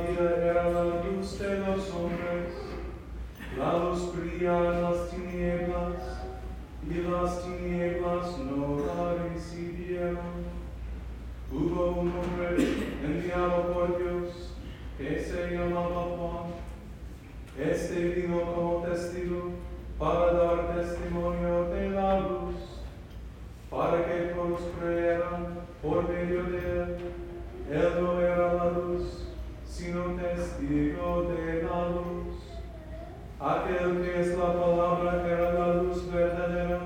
Davide era la luz de los hombres, la luz brilla en las tinieblas, y las tinieblas no la recibieron. Hubo un hombre enviado por Dios, que se llamaba Juan. Este vino como testigo para dar testimonio de la luz, para que todos creeran por medio de él. Él no era la luz, sino testigo de la luz. Aquel que es la palabra era la luz verdadera,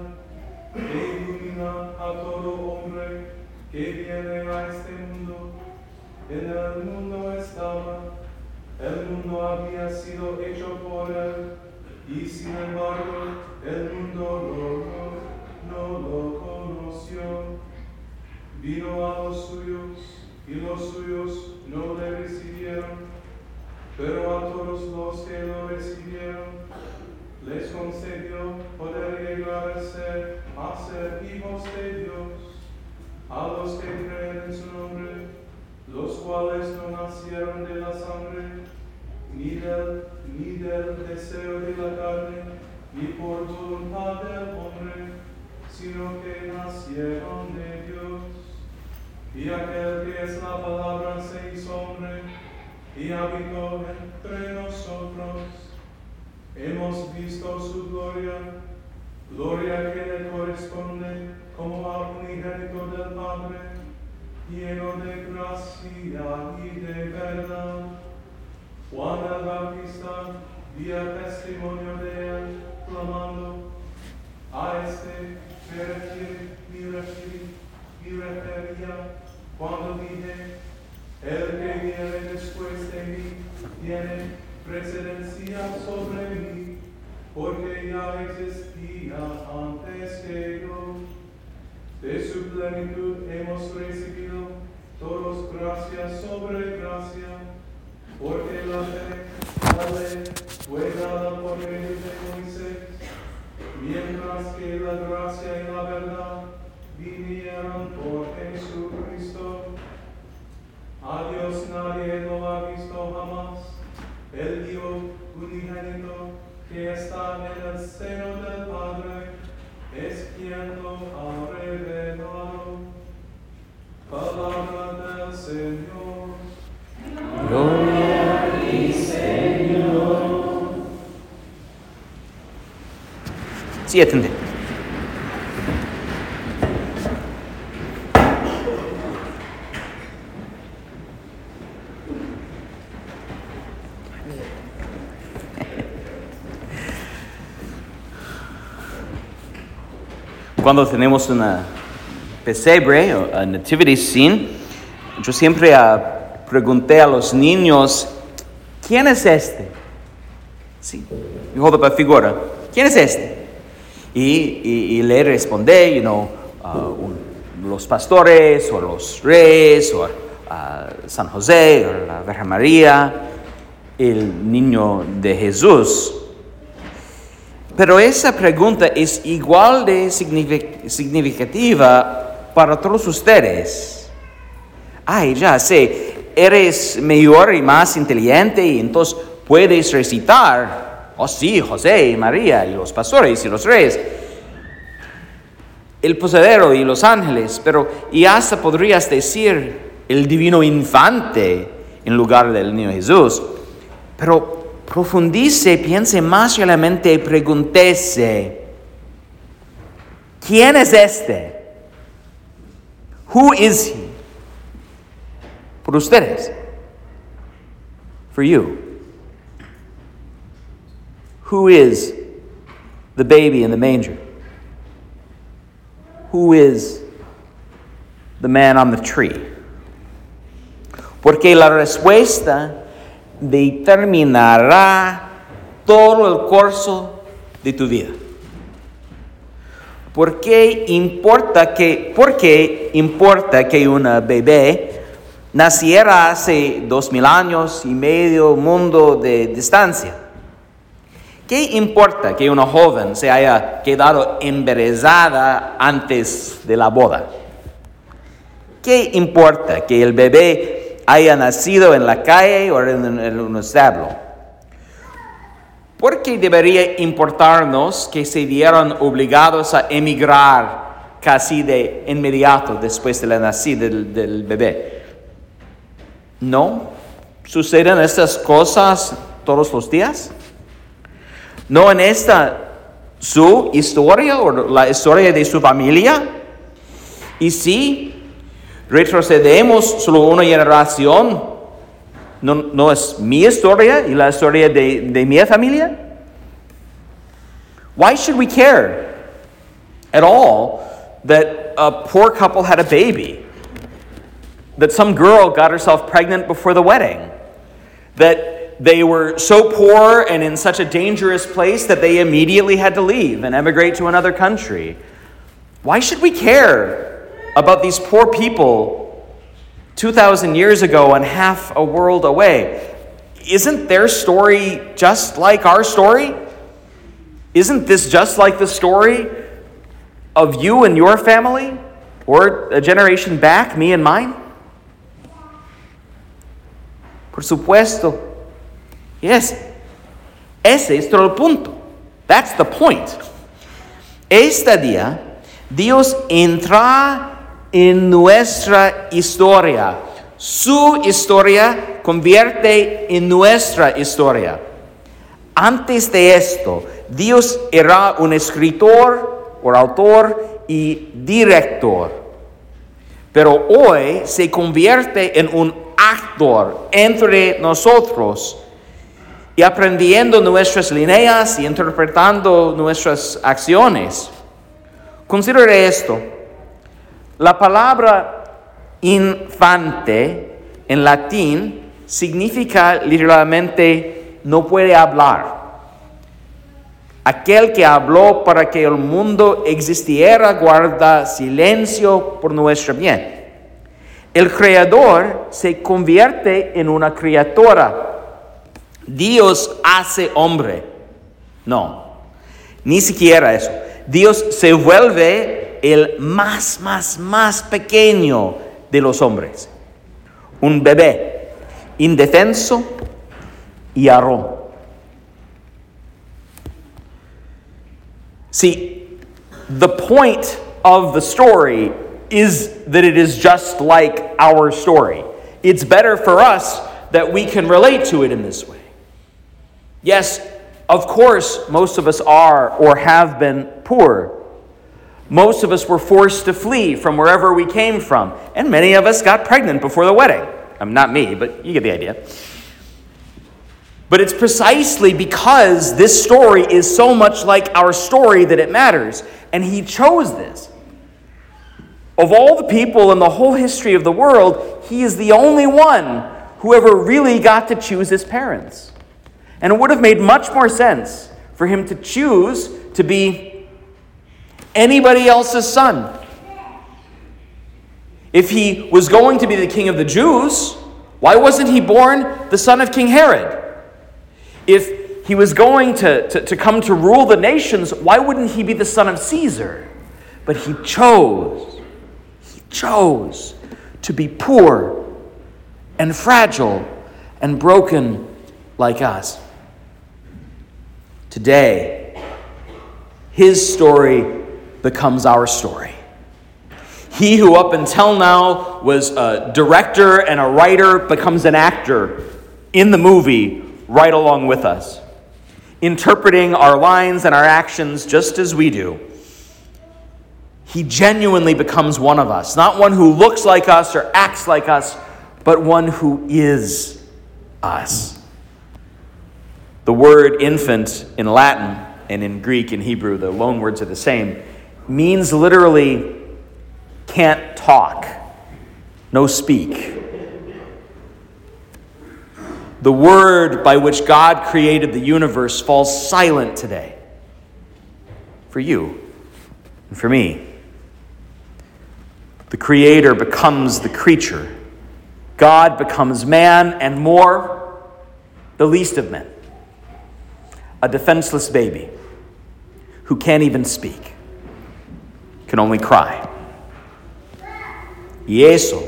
que ilumina a todo hombre que viene a este mundo. En el mundo estaba, el mundo había sido hecho por él, y sin embargo el mundo no lo conoció. Vino a los suyos, y los suyos no le recibieron, pero a todos los que lo recibieron, les concedió poder llegar a ser, a ser hijos de Dios, a los que creen en su nombre, los cuales no nacieron de la sangre, ni del, ni del deseo de la carne, ni por voluntad del hombre, sino que nacieron de Dios. Y aquel que es la palabra se hizo hombre y habitó entre nosotros. Hemos visto su gloria, gloria que le corresponde como a unigénito del Padre, lleno de gracia y de verdad. Juan el Bautista dio testimonio de él, clamando, a este me refiere, me refiere, me refería cuando dije, el que viene después de mí tiene precedencia sobre mí, porque ya existía antes que yo. De su plenitud hemos recibido todos gracia sobre gracia, porque la fe, la ley, fue dada por medio de Moisés, mientras que la gracia y la verdad vinieron por Jesucristo. A Dios nadie lo ha visto jamás. El Dios unigénito que está en el seno del Padre es quien lo ha revelado. Palabra del Señor. Gloria a ti, Señor. Siéntate. Cuando tenemos una pesebre o a nativity scene, yo siempre ah, pregunté a los niños, ¿quién es este? Sí, you hold up a figura. ¿Quién es este? Y, y- y le respondí, you know, ah, un- los pastores o los reyes o ah, San José o la Virgen María, el niño de Jesús. Pero esa pregunta es igual de signific- significativa para todos ustedes. Ay, ya sé, eres mayor y más inteligente y entonces puedes recitar, oh sí, José y María y los pastores y los reyes, el posadero y los ángeles, pero y hasta podrías decir el divino infante en lugar del niño Jesús. Pero profundice, piense más realmente pregúntese, ¿quién es este? Who is he? Por ustedes. For you. Who is the baby in the manger? Who is the man on the tree? Porque la respuesta determinará todo el curso de tu vida. ¿Por qué importa que, por importa que una bebé naciera hace dos mil años y medio mundo de distancia? ¿Qué importa que una joven se haya quedado embarazada antes de la boda? ¿Qué importa que el bebé haya nacido en la calle o en, en un establo? ¿Por qué debería importarnos que se vieran obligados a emigrar casi de inmediato después de la nacida del, del bebé? ¿No? ¿Suceden estas cosas todos los días? ¿No en esta su historia o la historia de su familia? Y si retrocedemos solo una generación, ¿no, no es mi historia y la historia de, de mi familia? Why should we care at all that a poor couple had a baby? That some girl got herself pregnant before the wedding? That they were so poor and in such a dangerous place that they immediately had to leave and emigrate to another country. Why should we care about these poor people 2,000 years ago and half a world away? Isn't their story just like our story? Isn't this just like the story of you and your family? Or a generation back, me and mine? Por supuesto, Yes. Ese es todo el punto. That's the point. Este día, Dios entra en nuestra historia. Su historia convierte en nuestra historia. Antes de esto, Dios era un escritor o autor y director. Pero hoy se convierte en un actor entre nosotros y aprendiendo nuestras líneas y interpretando nuestras acciones. Considere esto. La palabra infante en latín significa literalmente no puede hablar. Aquel que habló para que el mundo existiera guarda silencio por nuestro bien. El creador se convierte en una criatura. Dios hace hombre. No, ni siquiera eso. Dios se vuelve el más, más, más pequeño de los hombres. Un bebé indefenso y arrón. See, the point of the story is that it is just like our story. It's better for us that we can relate to it in this way. Yes, of course, most of us are or have been poor. Most of us were forced to flee from wherever we came from, and many of us got pregnant before the wedding. I'm not me, but you get the idea. But it's precisely because this story is so much like our story that it matters, and He chose this. Of all the people in the whole history of the world, He is the only one who ever really got to choose His parents. And it would have made much more sense for him to choose to be anybody else's son. If he was going to be the king of the Jews, why wasn't he born the son of King Herod? If he was going to, to, to come to rule the nations, why wouldn't he be the son of Caesar? But he chose, he chose to be poor and fragile and broken like us. Today, his story becomes our story. He who up until now was a director and a writer becomes an actor in the movie right along with us, interpreting our lines and our actions just as we do. He genuinely becomes one of us, not one who looks like us or acts like us, but one who is us. The word infant in Latin and in Greek and Hebrew, the loan words are the same, means literally can't talk, no speak. The word by which God created the universe falls silent today for you and for me. The Creator becomes the creature. God becomes man and more, the least of men. A defenseless baby who can't even speak, can only cry. Y eso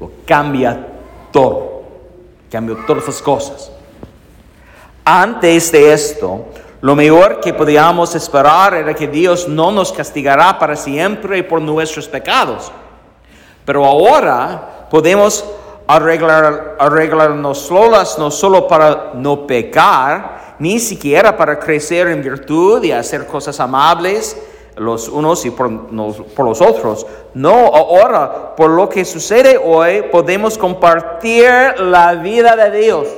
lo cambia todo. Cambia todas las cosas. Antes de esto, lo mejor que podíamos esperar era que Dios no nos castigará para siempre por nuestros pecados. Pero ahora podemos arreglar, arreglarnos solas no solo para no pecar, ni siquiera para crecer en virtud y hacer cosas amables los unos y por, por, los otros. No, ahora, por lo que sucede hoy, podemos compartir la vida de Dios.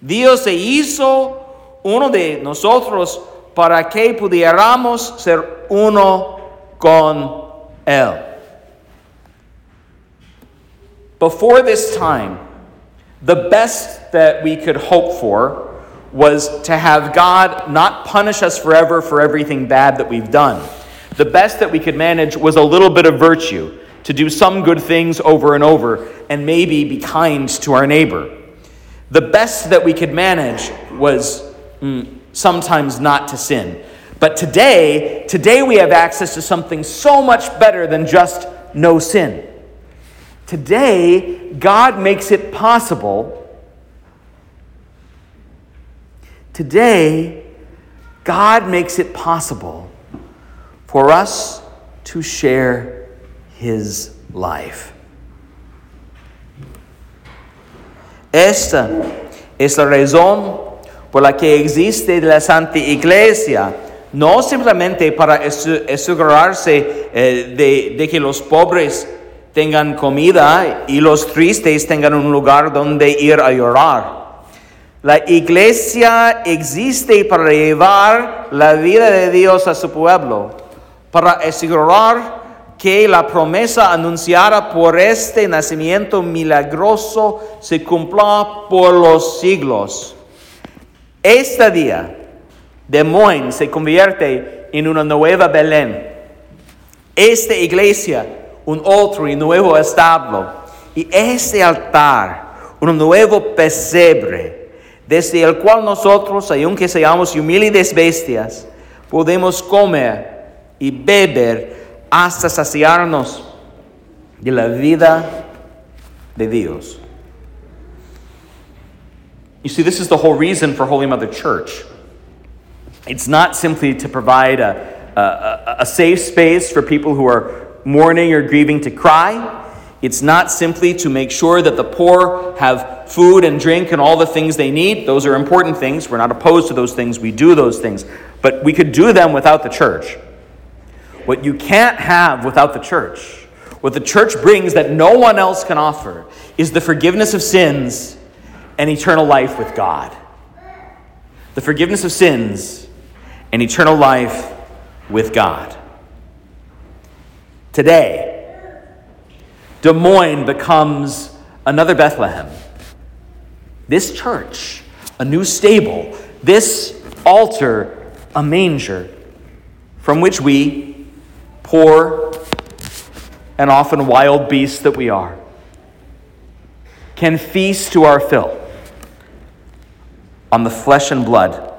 Dios se hizo uno de nosotros para que pudiéramos ser uno con Él. Before this time, the best that we could hope for was to have God not punish us forever for everything bad that we've done. The best that we could manage was a little bit of virtue, to do some good things over and over, and maybe be kind to our neighbor. The best that we could manage was mm, sometimes not to sin. But today, today we have access to something so much better than just no sin. Today, God makes it possible Today, God makes it possible for us to share His life. Esta es la razón por la que existe la Santa Iglesia, no simplemente para asegurarse eh, de, de que los pobres tengan comida y los tristes tengan un lugar donde ir a llorar. La iglesia existe para llevar la vida de Dios a su pueblo, para asegurar que la promesa anunciada por este nacimiento milagroso se cumpla por los siglos. Este día, Des Moines se convierte en una nueva Belén. Esta iglesia, un otro y nuevo establo. Y este altar, un nuevo pesebre desde el cual nosotros, aunque seamos humildes bestias, podemos comer y beber hasta saciarnos de la vida de Dios. You see, this is the whole reason for Holy Mother Church. It's not simply to provide a, a, a safe space for people who are mourning or grieving to cry. It's not simply to make sure that the poor have food and drink and all the things they need. Those are important things. We're not opposed to those things. We do those things. But we could do them without the church. What you can't have without the church, what the church brings that no one else can offer, is the forgiveness of sins and eternal life with God. The forgiveness of sins and eternal life with God. Today, Des Moines becomes another Bethlehem. This church, a new stable, this altar, a manger, from which we, poor and often wild beasts that we are, can feast to our fill on the flesh and blood,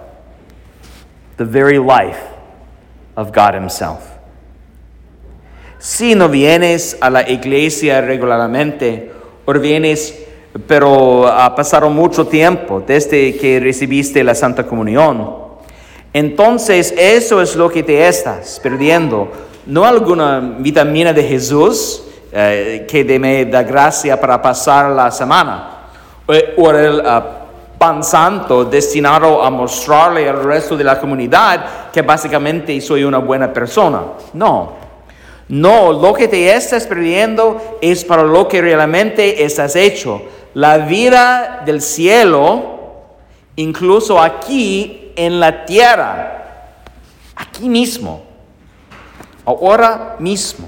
the very life of God Himself. Si no vienes a la iglesia regularmente, o vienes, pero ha pasado mucho tiempo desde que recibiste la Santa Comunión, entonces eso es lo que te estás perdiendo. No alguna vitamina de Jesús eh, que me da gracia para pasar la semana, o el uh, pan santo destinado a mostrarle al resto de la comunidad que básicamente soy una buena persona. No. No, lo que te estás perdiendo es para lo que realmente estás hecho. La vida del cielo, incluso aquí en la tierra, aquí mismo, ahora mismo.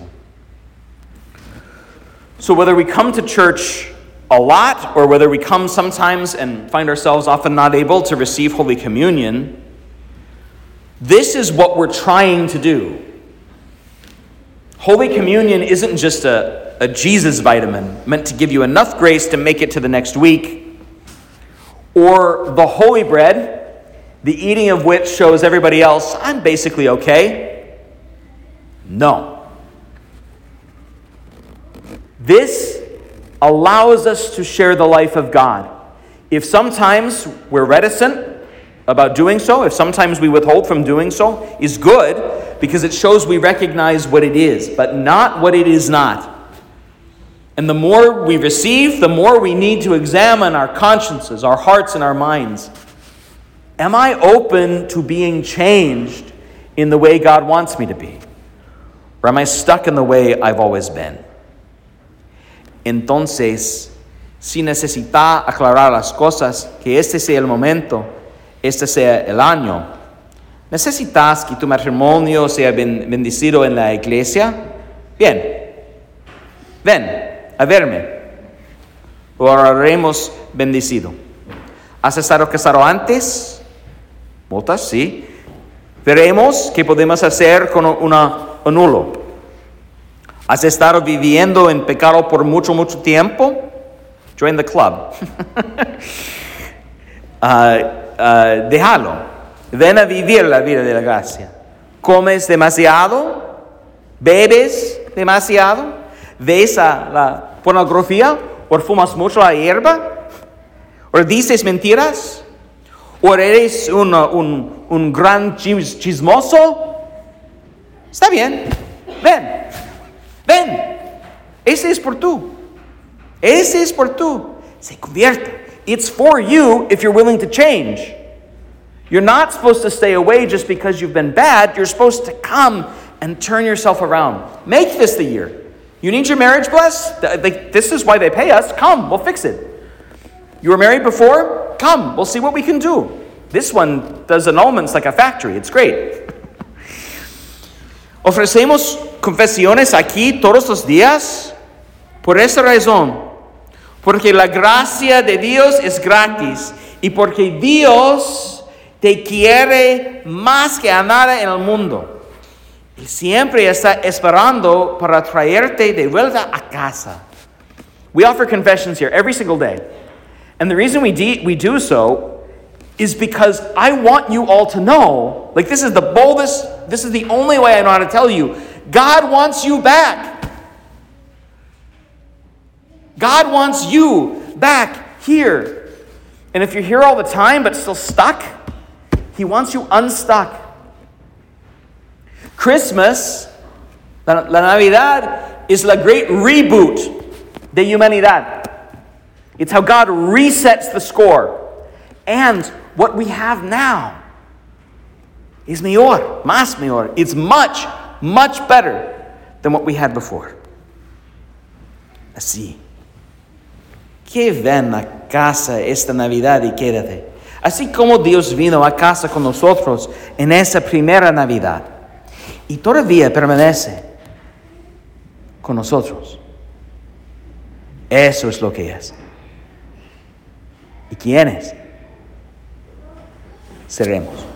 So whether we come to church a lot or whether we come sometimes and find ourselves often not able to receive Holy Communion, this is what we're trying to do. Holy Communion isn't just a, a Jesus vitamin meant to give you enough grace to make it to the next week, or the holy bread, the eating of which shows everybody else, I'm basically okay. No. This allows us to share the life of God. If sometimes we're reticent about doing so, if sometimes we withhold from doing so, is good because it shows we recognize what it is, but not what it is not. And the more we receive, the more we need to examine our consciences, our hearts, and our minds. Am I open to being changed in the way God wants me to be? Or am I stuck in the way I've always been? Entonces, si necesita aclarar las cosas, que este sea el momento, este sea el año, ¿necesitas que tu matrimonio sea bendecido en la iglesia? Bien, ven a verme, lo haremos bendecido. ¿Has estado casado antes? Muchas, sí. Veremos qué podemos hacer con una anulo. ¿Has estado viviendo en pecado por mucho, mucho tiempo? Join the club. uh, uh, déjalo. Ven a vivir la vida de la gracia. ¿Comes demasiado? ¿Bebes demasiado? ¿Ves a la pornografía? ¿O fumas mucho la hierba? ¿O dices mentiras? ¿O eres un, un, un gran chis- chismoso? Está bien. Ven. Ven, ese es por tú. Ese es por tú. Se convierte. It's for you if you're willing to change. You're not supposed to stay away just because you've been bad. You're supposed to come and turn yourself around. Make this the year. You need your marriage blessed? This is why they pay us. Come, we'll fix it. You were married before? Come, we'll see what we can do. This one does annulments like a factory. It's great. Ofrecemos confesiones aquí todos los días por esa razón, porque la gracia de Dios es gratis y porque Dios te quiere más que a nada en el mundo. Siempre está esperando para traerte de vuelta a casa. We offer confessions here every single day. And the reason we, de- we do so is because I want you all to know like, this is the boldest, this is the only way I know how to tell you. God wants you back. God wants you back here. And if you're here all the time but still stuck, He wants you unstuck. Christmas, la, Navidad, is la great reboot de humanidad. It's how God resets the score. And what we have now is mejor, más mejor. It's much, much better than what we had before. Así. Que ven a casa esta Navidad y quédate. Así como Dios vino a casa con nosotros en esa primera Navidad y todavía permanece con nosotros. Eso es lo que es. ¿Y quiénes? Seremos.